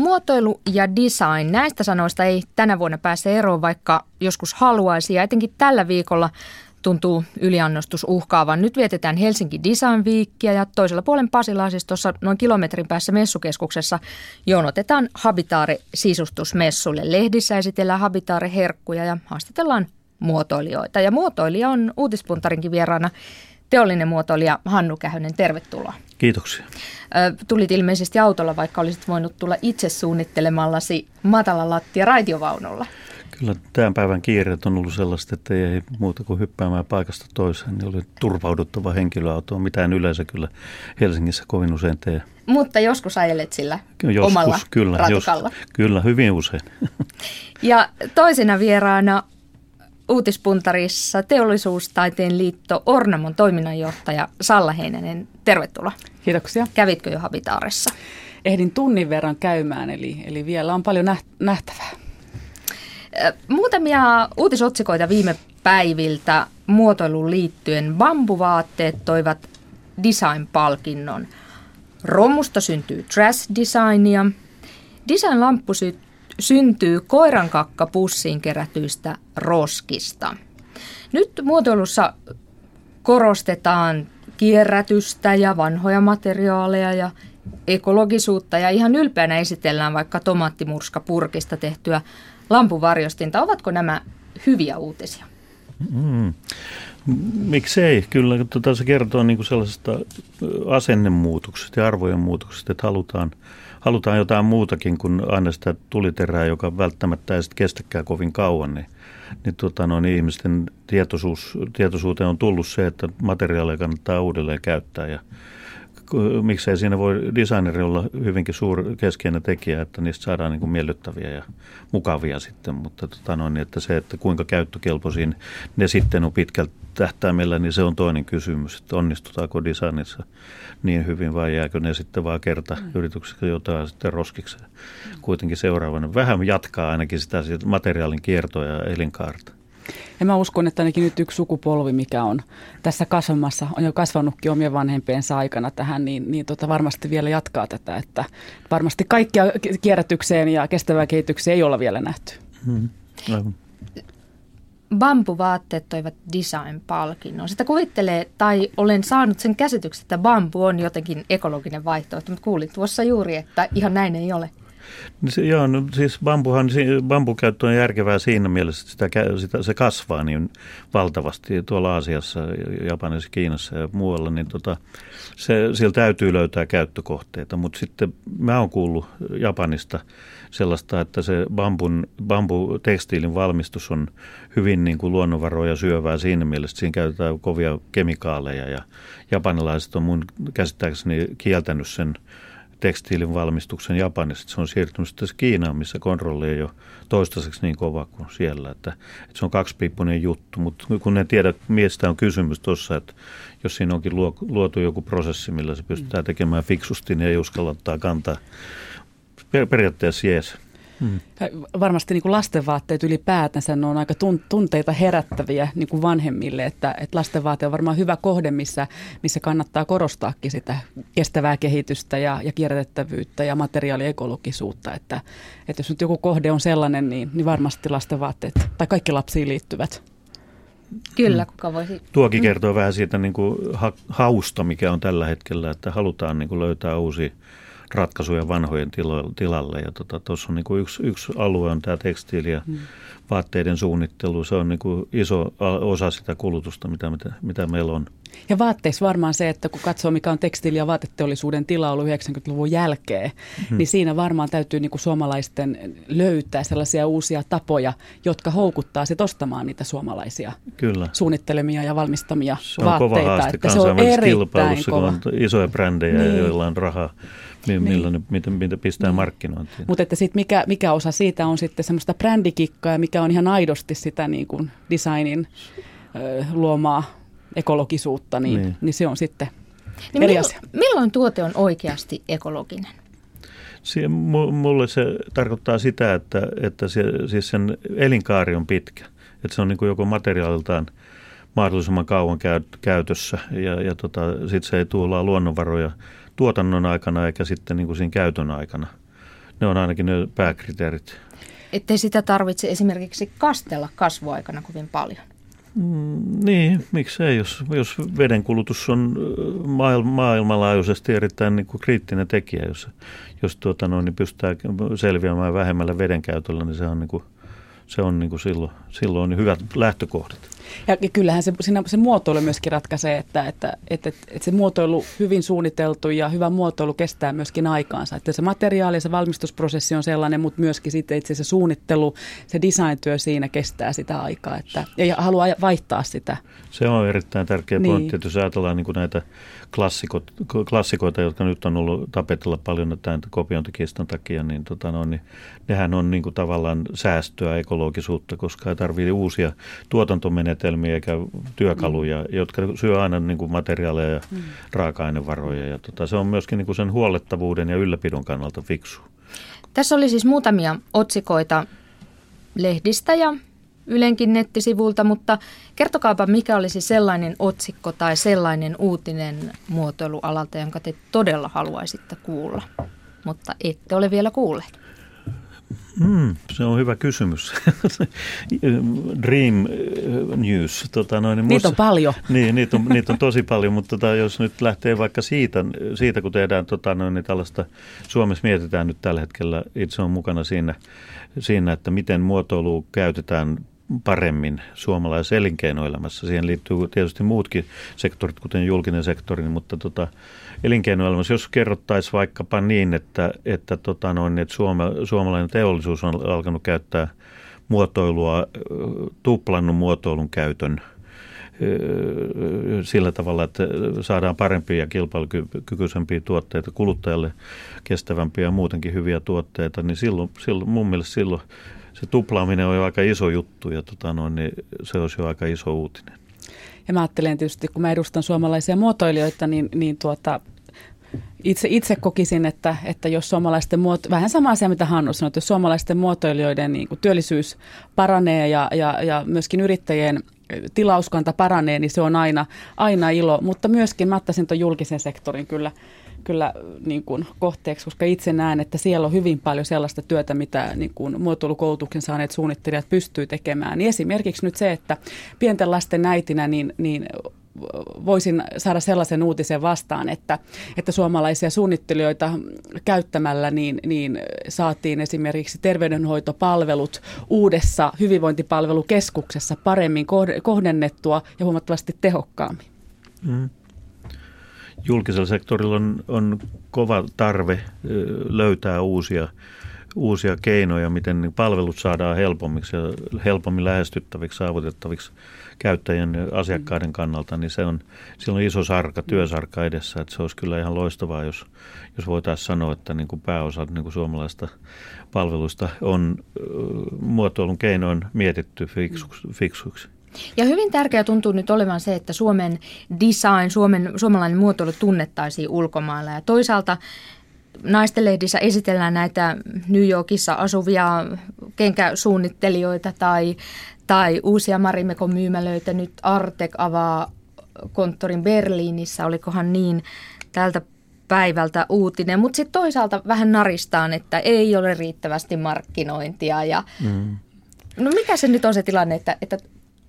Muotoilu ja design, näistä sanoista ei tänä vuonna pääse eroon, vaikka joskus haluaisi. Ja etenkin tällä viikolla tuntuu yliannostus uhkaavan. Nyt vietetään Helsinki Design Weekia ja toisella puolen Pasila, tuossa noin kilometrin päässä messukeskuksessa, jonotetaan Habitaare-sisustusmessulle. Lehdissä esitellään Habitaare-herkkuja ja haastatellaan muotoilijoita. Ja muotoilija on uutispuntarinkin vieraana teollinen muotoilija Hannu Kähönen. Tervetuloa. Kiitoksia. Tulit ilmeisesti autolla, vaikka olisit voinut tulla itse suunnittelemallasi matala lattia raitiovaunulla. Kyllä tämän päivän kiireet on ollut sellaista, että ei muuta kuin hyppäämään paikasta toiseen. Niin oli turvauduttava henkilöauto, mitä en yleensä kyllä Helsingissä kovin usein tee. Mutta joskus ajelet sillä joskus, omalla kyllä, ratukalla. Jos, kyllä, hyvin usein. Ja toisena vieraana uutispuntarissa Teollisuustaiteen liitto Ornamon toiminnanjohtaja Salla Heinänen. Tervetuloa. Kiitoksia. Kävitkö jo Habitaaressa? Ehdin tunnin verran käymään, eli, eli vielä on paljon nähtävää. Muutamia uutisotsikoita viime päiviltä muotoiluun liittyen. Bambuvaatteet toivat design-palkinnon. Romusta syntyy trash-designia. Design-lamppu sy- syntyy koirankakkapussiin kerätyistä roskista. Nyt muotoilussa korostetaan kierrätystä ja vanhoja materiaaleja ja ekologisuutta ja ihan ylpeänä esitellään vaikka tomaattimurska purkista tehtyä lampuvarjostinta. Ovatko nämä hyviä uutisia? Mm. Miksei? Kyllä tota, se kertoo niin kuin sellaisesta asennemuutoksesta ja arvojen muutoksesta, että halutaan, halutaan jotain muutakin kuin aina sitä tuliterää, joka välttämättä ei kestäkään kovin kauan. Niin, niin, tota, noin, ihmisten tietoisuus, tietoisuuteen on tullut se, että materiaaleja kannattaa uudelleen käyttää ja miksei siinä voi designeri olla hyvinkin suuri keskeinen tekijä, että niistä saadaan niin kuin miellyttäviä ja mukavia sitten, mutta tota noin, että se, että kuinka käyttökelpoisia ne sitten on pitkältä tähtäimellä, niin se on toinen kysymys, että onnistutaanko designissa niin hyvin vai jääkö ne sitten vaan kerta mm. yrityksessä jotain sitten roskikseen kuitenkin seuraavana. Vähän jatkaa ainakin sitä materiaalin kiertoa ja elinkaarta. Ja mä uskon, että ainakin nyt yksi sukupolvi, mikä on tässä kasvamassa, on jo kasvanutkin omien vanhempiensa aikana tähän, niin, niin tota varmasti vielä jatkaa tätä. Että varmasti kaikkia kierrätykseen ja kestävään kehitykseen ei olla vielä nähty. Hmm. Aivan. Bambuvaatteet toivat design-palkinnon. Sitä kuvittelee, tai olen saanut sen käsityksen, että bambu on jotenkin ekologinen vaihtoehto, mutta kuulin tuossa juuri, että ihan näin ei ole. Se, joo, no, siis bambuhan, bambukäyttö on järkevää siinä mielessä, että sitä, sitä, se kasvaa niin valtavasti tuolla Aasiassa, Japanissa, Kiinassa ja muualla, niin tota, se, siellä täytyy löytää käyttökohteita. Mutta sitten mä oon kuullut Japanista sellaista, että se bambun, bambutekstiilin valmistus on hyvin niin kuin luonnonvaroja syövää siinä mielessä, että siinä käytetään kovia kemikaaleja ja japanilaiset on mun käsittääkseni kieltänyt sen – tekstiilin valmistuksen Japanissa. Se on siirtynyt sitten Kiinaan, missä kontrolli ei ole toistaiseksi niin kova kuin siellä. Että, että se on kaksipiippunen juttu, mutta kun ne tiedä, miestä on kysymys tuossa, että jos siinä onkin luotu joku prosessi, millä se pystytään tekemään fiksusti, niin ei uskalla ottaa kantaa. Periaatteessa jees. Hmm. Varmasti niin kuin lastenvaatteet ylipäätänsä ne on aika tunteita herättäviä niin kuin vanhemmille, että, että lastenvaate on varmaan hyvä kohde, missä, missä kannattaa korostaakin sitä kestävää kehitystä ja, ja kierrätettävyyttä ja materiaaliekologisuutta. Että, että jos nyt joku kohde on sellainen, niin, niin varmasti lastenvaatteet tai kaikki lapsiin liittyvät. Kyllä, kuka voisi. Tuokin kertoo vähän siitä niin kuin ha- hausta, mikä on tällä hetkellä, että halutaan niin kuin löytää uusia ratkaisuja vanhojen tilalle. Ja tuossa tota, on niin kuin yksi, yksi alue on tämä tekstiili ja hmm. Vaatteiden suunnittelu. Se on niin kuin iso osa sitä kulutusta, mitä, mitä, mitä meillä on. Ja vaatteissa varmaan se, että kun katsoo mikä on tekstiili- ja vaateteollisuuden tila ollut 90-luvun jälkeen, hmm. niin siinä varmaan täytyy niin kuin suomalaisten löytää sellaisia uusia tapoja, jotka houkuttaa sitten ostamaan niitä suomalaisia Kyllä. suunnittelemia ja valmistamia se on vaatteita. Kova haaste että se on erittäin kova. kun on isoja brändejä, niin. joilla on rahaa niin. millä ne, mitä, mitä pistää niin. markkinointiin. Mutta että sit mikä, mikä osa siitä on sitten semmoista brändikikkaa ja mikä on ihan aidosti sitä niin kuin designin ö, luomaa ekologisuutta, niin, niin. niin se on sitten niin eri milloin, asia. Milloin tuote on oikeasti ekologinen? Sie, mulle se tarkoittaa sitä, että, että se, siis sen elinkaari on pitkä. Että se on niin kuin joko materiaaliltaan mahdollisimman kauan käytössä ja, ja tota, sitten se ei tuolla luonnonvaroja tuotannon aikana eikä sitten niin kuin siinä käytön aikana. ne on ainakin ne pääkriteerit. Ettei sitä tarvitse esimerkiksi kastella kasvuaikana kovin paljon. Mm, niin, miksei, jos, jos vedenkulutus on maailmanlaajuisesti erittäin niin kuin kriittinen tekijä, jos, jos tuota, no, niin pystytään selviämään vähemmällä vedenkäytöllä, niin se on, niin kuin, se on niin kuin silloin, silloin hyvät lähtökohdat. Ja kyllähän se, siinä se muotoilu myöskin ratkaisee, että, että, että, että se muotoilu hyvin suunniteltu ja hyvä muotoilu kestää myöskin aikaansa. Että se materiaali ja se valmistusprosessi on sellainen, mutta myöskin sitten itse se suunnittelu, se designtyö siinä kestää sitä aikaa. Että, ja haluaa vaihtaa sitä. Se on erittäin tärkeä niin. pointti, että jos ajatellaan niin kuin näitä klassikot, klassikoita, jotka nyt on ollut tapetilla paljon tämän kopiointikiston takia, niin, tota no, niin nehän on niin kuin tavallaan säästöä, ekologisuutta, koska ei tarvitse uusia tuotantomenetelmiä eikä työkaluja, mm. jotka syö aina niin kuin materiaaleja ja mm. raaka-ainevaroja. Ja tota, se on myöskin niin kuin sen huollettavuuden ja ylläpidon kannalta fiksu. Tässä oli siis muutamia otsikoita lehdistä ja Ylenkin nettisivulta, mutta kertokaapa mikä olisi sellainen otsikko tai sellainen uutinen muotoilualalta, jonka te todella haluaisitte kuulla, mutta ette ole vielä kuulleet. Hmm, se on hyvä kysymys. Dream äh, News. Tota noin, niin niitä on paljon. Niin, niitä on, niitä on tosi paljon, mutta tota, jos nyt lähtee vaikka siitä, siitä kun tehdään tota noin, niin tällaista, Suomessa mietitään nyt tällä hetkellä, itse on mukana siinä, siinä että miten muotoilu käytetään paremmin suomalaisessa elinkeinoelämässä. Siihen liittyy tietysti muutkin sektorit, kuten julkinen sektori, mutta tota, elinkeinoelämässä, jos kerrottaisiin vaikkapa niin, että, että, tota noin, että suoma, suomalainen teollisuus on alkanut käyttää muotoilua, tuplannut muotoilun käytön sillä tavalla, että saadaan parempia ja kilpailukykyisempiä tuotteita kuluttajalle, kestävämpiä ja muutenkin hyviä tuotteita, niin silloin, silloin mun mielestä silloin se tuplaaminen on jo aika iso juttu ja tota noin, niin se olisi jo aika iso uutinen. Ja mä ajattelen tietysti, kun mä edustan suomalaisia muotoilijoita, niin, niin tuota, itse, itse kokisin, että, että jos suomalaisten muoto, vähän sama asia mitä Hannu sanoi, että jos suomalaisten muotoilijoiden niin kuin työllisyys paranee ja, ja, ja myöskin yrittäjien tilauskanta paranee, niin se on aina, aina ilo. Mutta myöskin mä ottaisin tuon julkisen sektorin kyllä kyllä niin kuin kohteeksi, koska itse näen, että siellä on hyvin paljon sellaista työtä, mitä niin kuin muotoilukoulutuksen saaneet suunnittelijat pystyy tekemään. Niin esimerkiksi nyt se, että pienten lasten äitinä niin, niin voisin saada sellaisen uutisen vastaan, että, että suomalaisia suunnittelijoita käyttämällä niin, niin saatiin esimerkiksi terveydenhoitopalvelut uudessa hyvinvointipalvelukeskuksessa paremmin kohdennettua ja huomattavasti tehokkaammin. Mm julkisella sektorilla on, on kova tarve löytää uusia, uusia keinoja, miten palvelut saadaan helpommiksi ja helpommin lähestyttäviksi, saavutettaviksi käyttäjien ja asiakkaiden kannalta, niin se on, siellä on iso sarka, työsarka edessä, että se olisi kyllä ihan loistavaa, jos, jos voitaisiin sanoa, että niin kuin pääosa niin kuin suomalaista palveluista on muotoilun keinoin mietitty fiksuksi. fiksuksi. Ja hyvin tärkeää tuntuu nyt olevan se, että Suomen design, Suomen, suomalainen muotoilu tunnettaisiin ulkomailla. Ja toisaalta naistenlehdissä esitellään näitä New Yorkissa asuvia kenkäsuunnittelijoita tai, tai uusia Marimekon myymälöitä. Nyt Artek avaa konttorin Berliinissä, olikohan niin tältä päivältä uutinen, mutta sitten toisaalta vähän naristaan, että ei ole riittävästi markkinointia ja mm. No mikä se nyt on se tilanne, että, että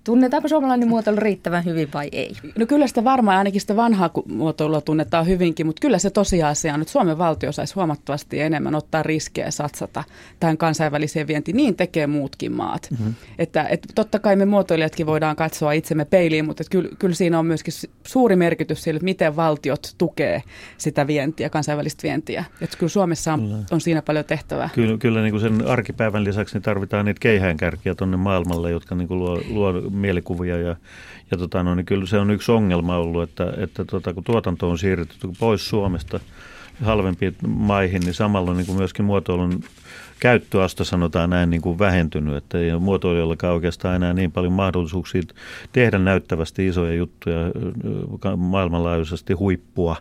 Tunnetaanko suomalainen muotoilu riittävän hyvin vai ei? No kyllä sitä varmaan, ainakin sitä vanhaa muotoilua tunnetaan hyvinkin, mutta kyllä se tosiasia on, että Suomen valtio saisi huomattavasti enemmän ottaa riskejä ja satsata tähän kansainväliseen vientiin. Niin tekee muutkin maat. Mm-hmm. Että, että totta kai me muotoilijatkin voidaan katsoa itsemme peiliin, mutta kyllä, kyllä siinä on myöskin suuri merkitys sille, että miten valtiot tukee sitä vientiä, kansainvälistä vientiä. Että kyllä Suomessa on, on siinä paljon tehtävää. Kyllä, kyllä niin kuin sen arkipäivän lisäksi niin tarvitaan niitä keihäänkärkiä tuonne maailmalle, jotka niin kuin luo, luo mielikuvia ja, ja tota, no, niin kyllä se on yksi ongelma ollut, että, että tota, kun tuotanto on siirretty pois Suomesta halvempiin maihin, niin samalla on niin kuin myöskin muotoilun käyttöaste sanotaan näin niin kuin vähentynyt, että ei ole muotoilijoillakaan oikeastaan enää niin paljon mahdollisuuksia tehdä näyttävästi isoja juttuja maailmanlaajuisesti huippua,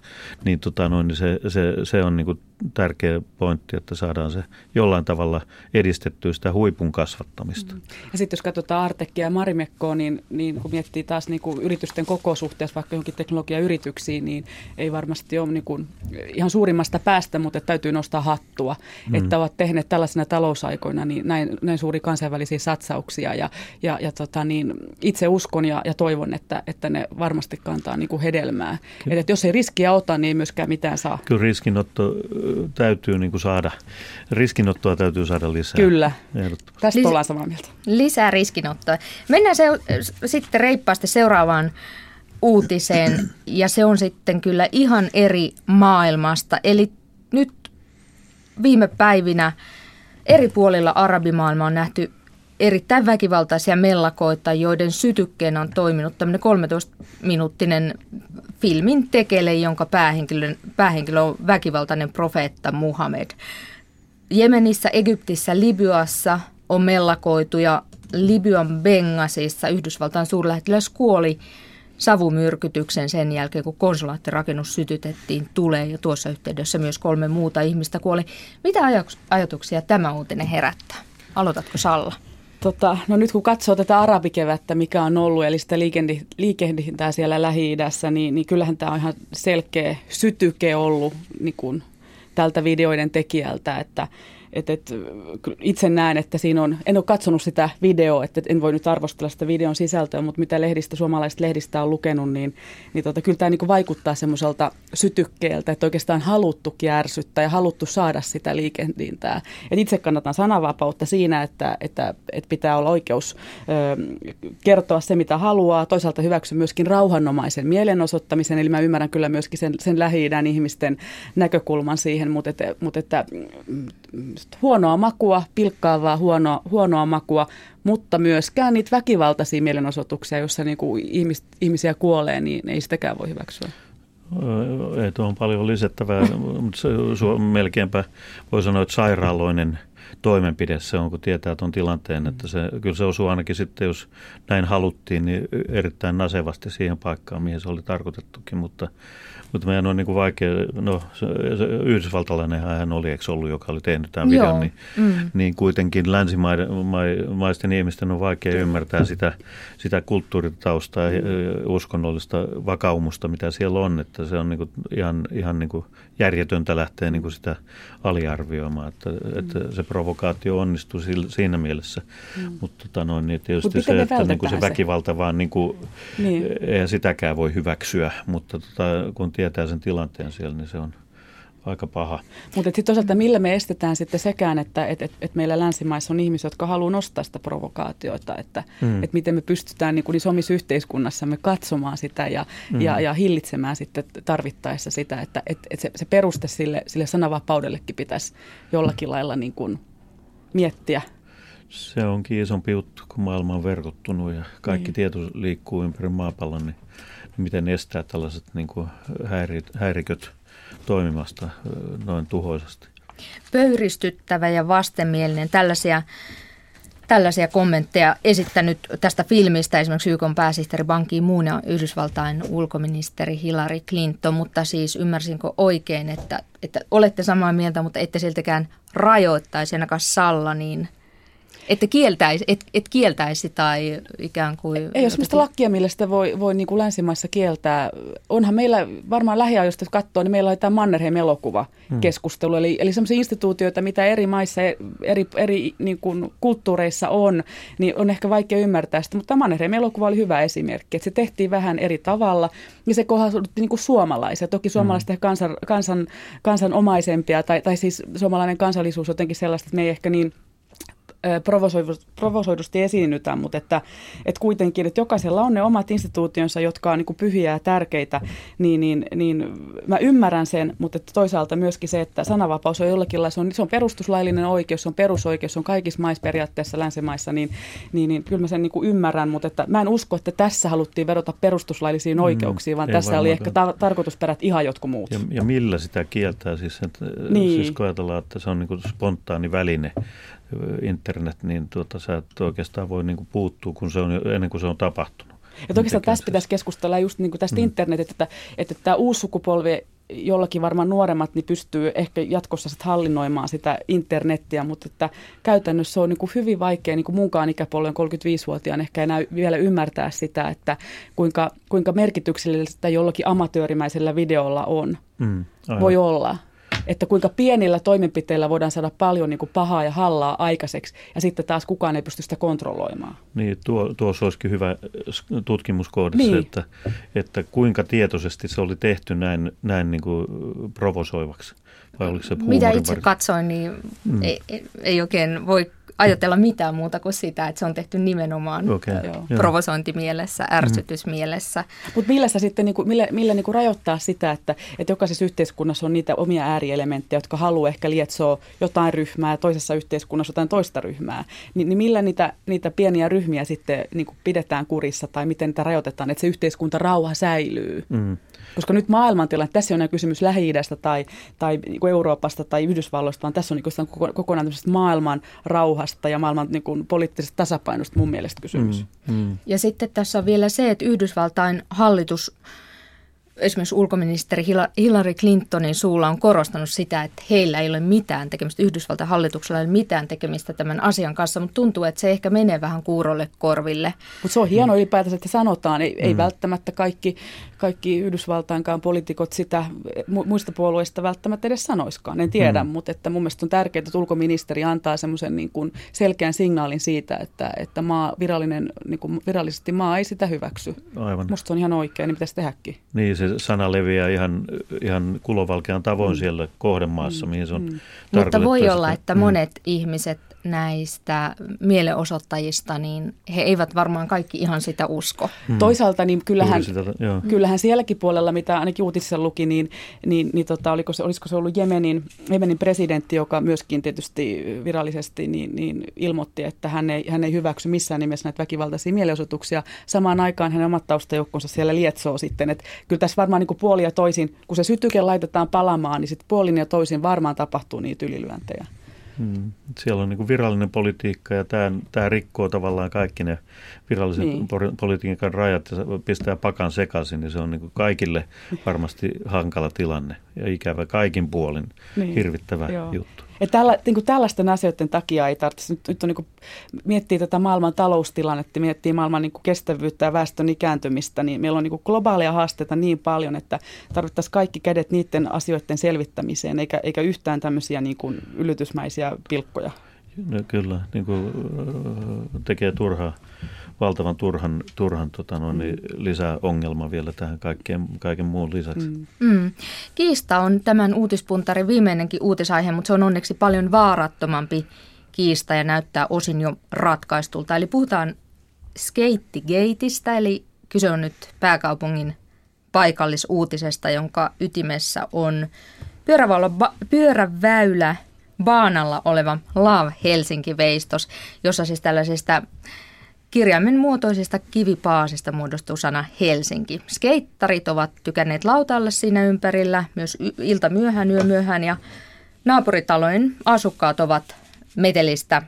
niin, tota noin, niin se, se, se on niin kuin tärkeä pointti, että saadaan se jollain tavalla edistettyä sitä huipun kasvattamista. Mm. Ja sitten jos katsotaan Artekia ja Marimekkoa, niin, niin kun miettii taas niin kuin yritysten koko suhteessa vaikka johonkin teknologiayrityksiin, niin ei varmasti ole niin kuin ihan suurimmasta päästä, mutta täytyy nostaa hattua, mm. että ovat tehneet tällaisina talousaikoina niin näin, näin suuri kansainvälisiä satsauksia ja, ja, ja tota niin, itse uskon ja, ja toivon, että, että ne varmasti kantaa niin kuin hedelmää. Että jos ei riskiä ota, niin ei myöskään mitään saa. Kyllä riskinotto täytyy niin kuin saada, riskinottoa täytyy saada lisää. Kyllä, tästä Lis- ollaan samaa mieltä. Lisää riskinottoa. Mennään se, sitten reippaasti seuraavaan uutiseen ja se on sitten kyllä ihan eri maailmasta. Eli nyt viime päivinä eri puolilla arabimaailmaa on nähty erittäin väkivaltaisia mellakoita, joiden sytykkeen on toiminut tämmöinen 13-minuuttinen filmin tekele, jonka päähenkilö, päähenkilö on väkivaltainen profeetta Muhammed. Jemenissä, Egyptissä, Libyassa on mellakoitu ja Libyan Bengasissa Yhdysvaltain suurlähettiläs kuoli savumyrkytyksen sen jälkeen, kun konsulaattirakennus sytytettiin tulee ja tuossa yhteydessä myös kolme muuta ihmistä kuoli. Mitä ajatuksia tämä uutinen herättää? Aloitatko Salla? Tota, no nyt kun katsoo tätä arabikevättä, mikä on ollut, eli sitä liikehdintää siellä Lähi-idässä, niin, niin kyllähän tämä on ihan selkeä sytyke ollut niin kuin tältä videoiden tekijältä, että, et, et, itse näen, että siinä on, en ole katsonut sitä videoa, että en voi nyt arvostella sitä videon sisältöä, mutta mitä lehdistä, suomalaisista lehdistä on lukenut, niin, niin tota, kyllä tämä niin vaikuttaa semmoiselta sytykkeeltä, että oikeastaan haluttu kärsyttää ja haluttu saada sitä liikendintää. Et itse kannatan sananvapautta siinä, että, että, että pitää olla oikeus ö, kertoa se, mitä haluaa. Toisaalta hyväksy myöskin rauhanomaisen mielenosoittamisen, eli mä ymmärrän kyllä myöskin sen, sen lähi ihmisten näkökulman siihen, mutta, että, mutta että huonoa makua, pilkkaavaa huonoa, huonoa makua, mutta myöskään niitä väkivaltaisia mielenosoituksia, joissa niin kuin ihmis, ihmisiä kuolee, niin ei sitäkään voi hyväksyä. Ei tuo on paljon lisättävää, mutta se, melkeinpä voi sanoa, että sairaaloinen toimenpide se on, kun tietää tuon tilanteen, että se, kyllä se osuu ainakin sitten, jos näin haluttiin, niin erittäin nasevasti siihen paikkaan, mihin se oli tarkoitettukin, mutta mutta meidän on niin kuin vaikea, no se, se yhdysvaltalainen hän oli, eikö ollut, joka oli tehnyt tämän videon, niin, mm. niin kuitenkin länsimaisten ihmisten on vaikea ymmärtää sitä, sitä kulttuuritaustaa ja uskonnollista vakaumusta, mitä siellä on, että se on niin kuin ihan, ihan niin kuin järjetöntä lähteä niin kuin sitä aliarvioimaan, että, mm. että se provokaatio onnistuu siinä mielessä, mm. mutta tota noin, niin tietysti Mut se, että niin kuin se väkivalta vaan, niin kuin, niin. eihän sitäkään voi hyväksyä, mutta tota, kun tietää sen tilanteen siellä, niin se on aika paha. Mutta sitten toisaalta millä me estetään sitten sekään, että et, et, et meillä länsimaissa on ihmisiä, jotka haluaa nostaa sitä provokaatioita, että mm. et miten me pystytään niin kuin niissä omissa yhteiskunnassamme katsomaan sitä ja, mm. ja, ja hillitsemään sitten tarvittaessa sitä, että et, et se, se peruste sille, sille sananvapaudellekin pitäisi jollakin lailla niin kuin miettiä. Se onkin isompi juttu, kun maailma on verkottunut ja kaikki niin. tieto liikkuu ympäri maapallon, niin miten estää tällaiset niin kuin häiriköt toimimasta noin tuhoisesti. Pöyristyttävä ja vastenmielinen. Tällaisia, tällaisia kommentteja esittänyt tästä filmistä esimerkiksi YK pääsihteeri Ban Ki-moon ja Yhdysvaltain ulkoministeri Hillary Clinton, mutta siis ymmärsinkö oikein, että, että olette samaa mieltä, mutta ette siltäkään rajoittaisi ainakaan Salla, niin – että kieltäisi, et, et kieltäisi tai ikään kuin... Ei ole sellaista lakkia, millä sitä voi, voi niin kuin länsimaissa kieltää. Onhan meillä varmaan lähiajoista, jos katsoo, niin meillä on tämä Mannerheim elokuva hmm. keskustelu. Eli, eli sellaisia instituutioita, mitä eri maissa, eri, eri niin kuin kulttuureissa on, niin on ehkä vaikea ymmärtää sitä. Mutta Mannerheim elokuva oli hyvä esimerkki, että se tehtiin vähän eri tavalla ja se kohdistutti niin kuin suomalaisia. Toki suomalaiset hmm. kansan, kansan, kansanomaisempia tai, tai siis suomalainen kansallisuus jotenkin sellaista, että me ei ehkä niin – provosoidusti esiinnytä, mutta että, että kuitenkin, että jokaisella on ne omat instituutionsa, jotka on niin pyhiä ja tärkeitä, niin, niin, niin mä ymmärrän sen, mutta että toisaalta myöskin se, että sananvapaus on jollakin lailla, se on, se on perustuslaillinen oikeus, se on perusoikeus, se on kaikissa maissa periaatteessa länsimaissa, niin, niin, niin kyllä mä sen niin ymmärrän, mutta että mä en usko, että tässä haluttiin vedota perustuslaillisiin mm, oikeuksiin, vaan tässä oli ehkä ta- tarkoitusperät ihan jotkut muut. Ja, ja millä sitä kieltää siis, että, niin. siis kun ajatellaan, että se on niin spontaani väline internet, niin tuota, sä et oikeastaan voi niin kuin puuttua, kun se on, ennen kuin se on tapahtunut. Ja oikeastaan tässä pitäisi keskustella just niin kuin tästä mm. internetit, että, että tämä uusi sukupolvi jollakin varmaan nuoremmat niin pystyy ehkä jatkossa sit hallinnoimaan sitä internettiä, mutta että käytännössä on niin kuin hyvin vaikea niin kuin muunkaan ikäpuolen 35-vuotiaan ehkä enää vielä ymmärtää sitä, että kuinka, kuinka merkityksellistä jollakin amatöörimäisellä videolla on. Mm, voi olla että kuinka pienillä toimenpiteillä voidaan saada paljon niin kuin pahaa ja hallaa aikaiseksi, ja sitten taas kukaan ei pysty sitä kontrolloimaan. Niin, tuo, tuossa olisikin hyvä tutkimuskohde niin. se, että, että kuinka tietoisesti se oli tehty näin, näin niin kuin provosoivaksi. Vai oliko se Mitä itse katsoin, niin mm. ei, ei oikein voi ajatella mitään muuta kuin sitä, että se on tehty nimenomaan okay. provosointimielessä, ärsytysmielessä. Mm. Mutta millä, sitten, niin kuin, millä, millä niin kuin rajoittaa sitä, että, että jokaisessa yhteiskunnassa on niitä omia äärielementtejä, jotka haluaa ehkä lietsoa jotain ryhmää, toisessa yhteiskunnassa jotain toista ryhmää, Ni, niin millä niitä, niitä pieniä ryhmiä sitten niin kuin pidetään kurissa tai miten niitä rajoitetaan, että se yhteiskunta rauha säilyy? Mm. Koska nyt maailmantilanne, tässä on kysymys Lähi-idästä tai, tai niin Euroopasta tai Yhdysvalloista, vaan tässä on niin kokonaan maailman rauhasta ja maailman niin kuin poliittisesta tasapainosta mun mielestä kysymys. Mm, mm. Ja sitten tässä on vielä se, että Yhdysvaltain hallitus esimerkiksi ulkoministeri Hillary Clintonin suulla on korostanut sitä, että heillä ei ole mitään tekemistä, Yhdysvaltain hallituksella ei ole mitään tekemistä tämän asian kanssa, mutta tuntuu, että se ehkä menee vähän kuurolle korville. Mutta se on hienoa mm. ylipäätänsä, että sanotaan, ei, ei mm. välttämättä kaikki, kaikki Yhdysvaltainkaan poliitikot sitä muista puolueista välttämättä edes sanoiskaan, en tiedä, mm. mutta että mun mielestä on tärkeää, että ulkoministeri antaa semmoisen niin kuin selkeän signaalin siitä, että, että maa, virallinen, niin kuin virallisesti maa ei sitä hyväksy. Aivan. Musta se on ihan oikein, niin pitäisi tehdäkin. Niin, se sana leviää ihan, ihan kulovalkean tavoin mm. siellä kohdemaassa, mm. mihin se on mm. Mutta voi olla, että mm. monet ihmiset näistä mielenosoittajista, niin he eivät varmaan kaikki ihan sitä usko. Hmm. Toisaalta niin kyllähän, sitä, kyllähän sielläkin puolella, mitä ainakin uutisissa luki, niin, niin, niin tota, oliko se, olisiko se ollut Jemenin, Jemenin presidentti, joka myöskin tietysti virallisesti niin, niin ilmoitti, että hän ei, hän ei hyväksy missään nimessä näitä väkivaltaisia mielenosoituksia. Samaan aikaan hänen omat taustajoukkonsa siellä lietsoo sitten. Että kyllä tässä varmaan niin kuin puoli ja toisin, kun se sytyke laitetaan palamaan, niin sitten puolin ja toisin varmaan tapahtuu niitä ylilyöntejä. Hmm. Siellä on niin virallinen politiikka ja tämä, tämä rikkoo tavallaan kaikki ne virallisen niin. politiikan rajat ja pistää pakan sekaisin, niin se on niin kaikille varmasti hankala tilanne ja ikävä kaikin puolin, niin. hirvittävä Joo. juttu. Ja tällä, niin kuin tällaisten asioiden takia ei tarvitse, nyt, nyt on niin kuin, miettii tätä maailman taloustilannetta, miettii maailman niin kuin kestävyyttä ja väestön ikääntymistä, niin meillä on niin kuin globaaleja haasteita niin paljon, että tarvittaisiin kaikki kädet niiden asioiden selvittämiseen, eikä, eikä yhtään tämmöisiä niin kuin ylytysmäisiä pilkkoja. No, kyllä, niin kuin, tekee turhaa valtavan turhan, turhan tota noin, niin mm. lisää ongelma vielä tähän kaikkeen, kaiken muun lisäksi. Mm. Mm. Kiista on tämän uutispuntarin viimeinenkin uutisaihe, mutta se on onneksi paljon vaarattomampi kiista ja näyttää osin jo ratkaistulta. Eli puhutaan Skeittigateista, eli kyse on nyt pääkaupungin paikallisuutisesta, jonka ytimessä on pyöräväylä Baanalla oleva Love Helsinki-veistos, jossa siis tällaisista Kirjaimen muotoisesta kivipaasista muodostuu sana Helsinki. Skeittarit ovat tykänneet lautalle siinä ympärillä, myös ilta myöhään, yö myöhään ja naapuritalojen asukkaat ovat metelistä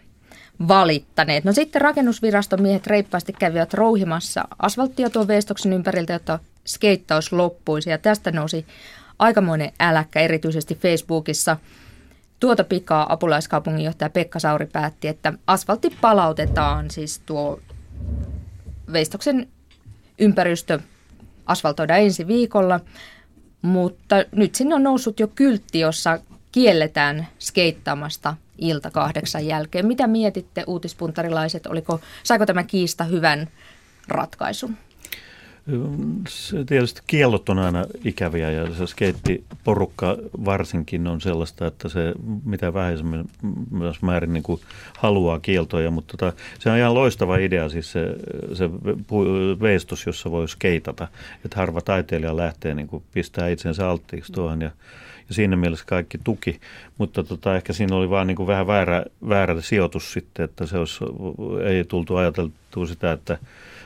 valittaneet. No sitten rakennusviraston miehet reippaasti kävivät rouhimassa asfalttia tuon veistoksen ympäriltä, jotta skeittaus loppuisi ja tästä nousi aikamoinen äläkkä erityisesti Facebookissa – Tuota pikaa apulaiskaupunginjohtaja Pekka Sauri päätti, että asfaltti palautetaan, siis tuo Veistoksen ympäristö asfaltoidaan ensi viikolla, mutta nyt sinne on noussut jo kyltti, jossa kielletään skeittaamasta ilta kahdeksan jälkeen. Mitä mietitte uutispuntarilaiset, oliko, saiko tämä kiista hyvän ratkaisun? Tietysti kiellot on aina ikäviä ja se skeittiporukka varsinkin on sellaista, että se mitä vähäisemmin myös määrin niin kuin haluaa kieltoja, mutta tota, se on ihan loistava idea siis se, se veistos, jossa voi skeitata, että harva taiteilija lähtee niin kuin pistää itsensä alttiiksi tuohon ja ja siinä mielessä kaikki tuki, mutta tota, ehkä siinä oli vaan niin kuin vähän väärä, väärä sijoitus sitten, että se olisi, ei tultu ajateltu tapahtuu sitä, että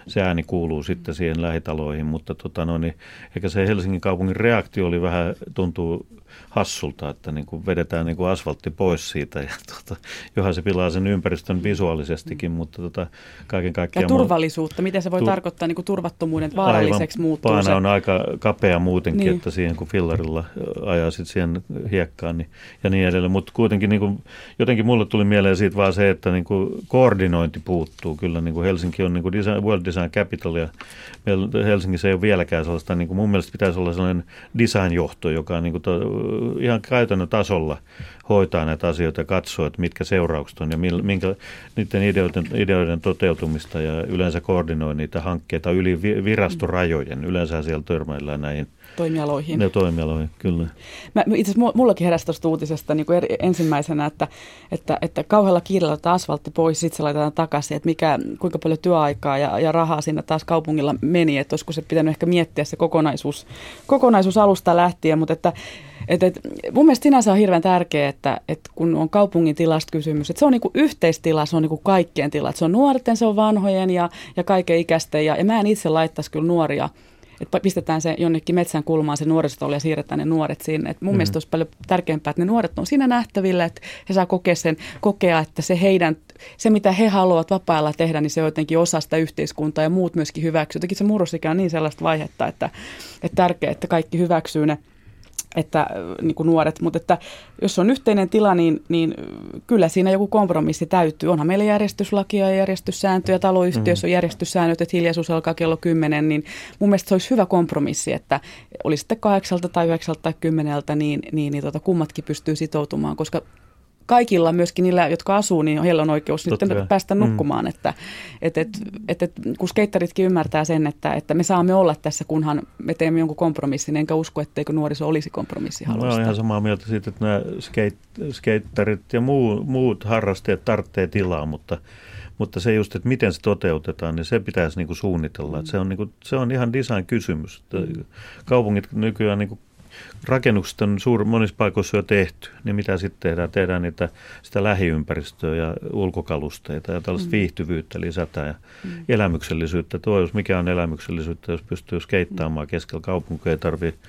se ääni kuuluu sitten siihen lähitaloihin, mutta tota, no, niin, eikä se Helsingin kaupungin reaktio oli vähän, tuntuu hassulta, että niin kuin vedetään niin kuin asfaltti pois siitä. Ja tuota, johan se pilaa sen ympäristön visuaalisestikin, mutta tuota, kaiken kaikkiaan... Ja turvallisuutta, miten se voi tu- tarkoittaa niin kuin turvattomuuden, vaaralliseksi muuttuu Paana se. on aika kapea muutenkin, niin. että siihen kun fillarilla ajaa sitten siihen hiekkaan niin, ja niin edelleen. Mutta kuitenkin niin kuin, jotenkin mulle tuli mieleen siitä vaan se, että niin kuin koordinointi puuttuu. Kyllä niin kuin Helsinki on niin kuin design, World Design Capital ja Helsingissä ei ole vieläkään sellaista, niin kuin mun mielestä pitäisi olla sellainen designjohto, joka niin kuin to, ihan käytännön tasolla hoitaa näitä asioita ja katsoo, että mitkä seuraukset on ja minkä niiden ideoiden, ideoiden toteutumista ja yleensä koordinoi niitä hankkeita yli virastorajojen. Yleensä siellä törmäillään näihin toimialoihin. Ne toimialoihin, kyllä. Mä, itse asiassa mullakin heräsi tuosta uutisesta niin kuin ensimmäisenä, että, että, että kauhealla kiireellä ottaa asfaltti pois, sitten se laitetaan takaisin, että mikä, kuinka paljon työaikaa ja, ja rahaa siinä taas kaupungilla meni, että olisiko se pitänyt ehkä miettiä se kokonaisuus, kokonaisuus alusta lähtien, mutta että et, et, mun mielestä sinänsä on hirveän tärkeää, että, että kun on kaupungin tilasta kysymys, että se on niinku yhteistila, se on niinku kaikkien tila. se on nuorten, se on vanhojen ja, ja kaiken ikäisten. Ja, ja mä en itse laittaisi kyllä nuoria että pistetään se jonnekin metsän kulmaan se nuorisotoli ja siirretään ne nuoret sinne. Et mun mm-hmm. mielestä olisi paljon tärkeämpää, että ne nuoret on siinä nähtävillä, että he saa kokea sen, kokea, että se heidän, se mitä he haluavat vapaa tehdä, niin se on jotenkin osa sitä yhteiskuntaa ja muut myöskin hyväksyy. Jotenkin se murrosikä on niin sellaista vaihetta, että, että tärkeää, että kaikki hyväksyy ne että äh, niin kuin nuoret, mutta että jos on yhteinen tila, niin, niin kyllä siinä joku kompromissi täytyy. Onhan meillä järjestyslakia ja järjestyssääntöjä, taloyhtiössä on mm. järjestyssäännöt, että hiljaisuus alkaa kello 10, niin mun mielestä se olisi hyvä kompromissi, että olisi sitten kahdeksalta tai yhdeksältä tai kymmeneltä, niin, niin, niin tota, kummatkin pystyy sitoutumaan, koska kaikilla, myöskin niillä, jotka asuu, niin heillä on oikeus Totta sitten päästä mm. nukkumaan. Mm. Että, et, et, et, et, kun skeittaritkin ymmärtää sen, että, että me saamme olla tässä, kunhan me teemme jonkun kompromissin, enkä usko, etteikö nuoriso olisi kompromissi No, olen ihan samaa mieltä siitä, että nämä skate, skeittarit ja muu, muut harrastajat tarvitsee tilaa, mutta mutta se just, että miten se toteutetaan, niin se pitäisi niin kuin suunnitella. Mm. se, on niin kuin, se on ihan design-kysymys. Mm. Kaupungit nykyään niin kuin rakennukset on suur, monissa paikoissa jo tehty, niin mitä sitten tehdään? Tehdään niitä, sitä lähiympäristöä ja ulkokalusteita ja tällaista mm. viihtyvyyttä lisätään ja mm. elämyksellisyyttä. Tuo, jos mikä on elämyksellisyyttä, jos pystyy skeittaamaan keskellä kaupunkia, ei tarvitse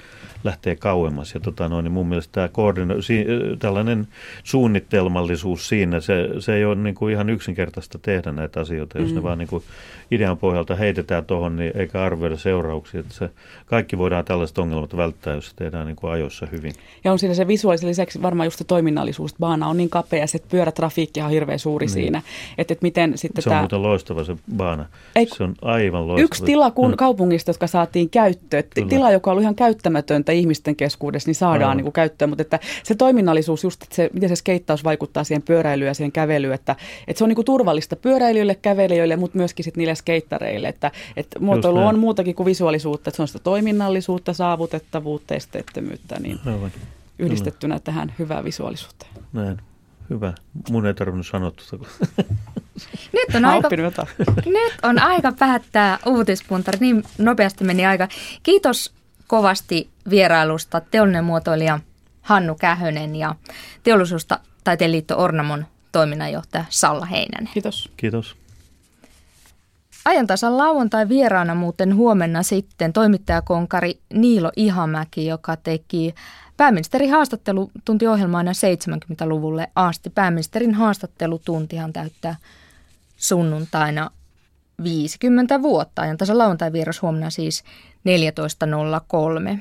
lähteä kauemmas. Ja tota noin, niin mun mielestä tämä koordino, si, tällainen suunnitelmallisuus siinä, se, se ei ole niin kuin ihan yksinkertaista tehdä näitä asioita, jos mm. ne vaan niin kuin idean pohjalta heitetään tuohon, niin eikä arvioida seurauksia. Että se, kaikki voidaan tällaiset ongelmat välttää, jos tehdään niin kuin ajoissa hyvin. Ja on siinä se visuaalisen lisäksi varmaan just se toiminnallisuus. Baana on niin kapea, se pyörätrafiikki on hirveän suuri niin. siinä. Että, että miten sitten se on tämä... muuten loistava se baana. Ei, se on aivan loistava. Yksi tila kun, mm. kaupungista, jotka saatiin käyttöön. Kyllä. Tila, joka oli ihan käyttämätöntä ihmisten keskuudessa, niin saadaan niin kuin käyttöön. Mutta että se toiminnallisuus, just että se, miten se skeittaus vaikuttaa siihen pyöräilyyn ja siihen kävelyyn. Että, että se on niin kuin turvallista pyöräilijöille, kävelijöille, mutta myöskin sitten niille skeittareille. Että, että muotoilu on muutakin kuin visuaalisuutta. Että se on sitä toiminnallisuutta, saavutettavuutta, esteettömyyttä, niin Aivan. yhdistettynä Kyllä. tähän hyvää visuaalisuuteen. Näin. Hyvä. Mun ei tarvinnut sanoa tuota. Nyt on, aika, nyt on aika päättää uutispuntari. Niin nopeasti meni aika. Kiitos kovasti vierailusta teollinen muotoilija Hannu Kähönen ja teollisuusta Taiteen liitto Ornamon toiminnanjohtaja Salla Heinänen. Kiitos. Kiitos. Ajantasan lauantai vieraana muuten huomenna sitten toimittajakonkari Niilo Ihamäki, joka teki pääministerin haastattelutuntiohjelmaa aina 70-luvulle asti. Pääministerin haastattelutuntihan täyttää sunnuntaina 50 vuotta. Ajantasan lauantai vieras huomenna siis 14.03.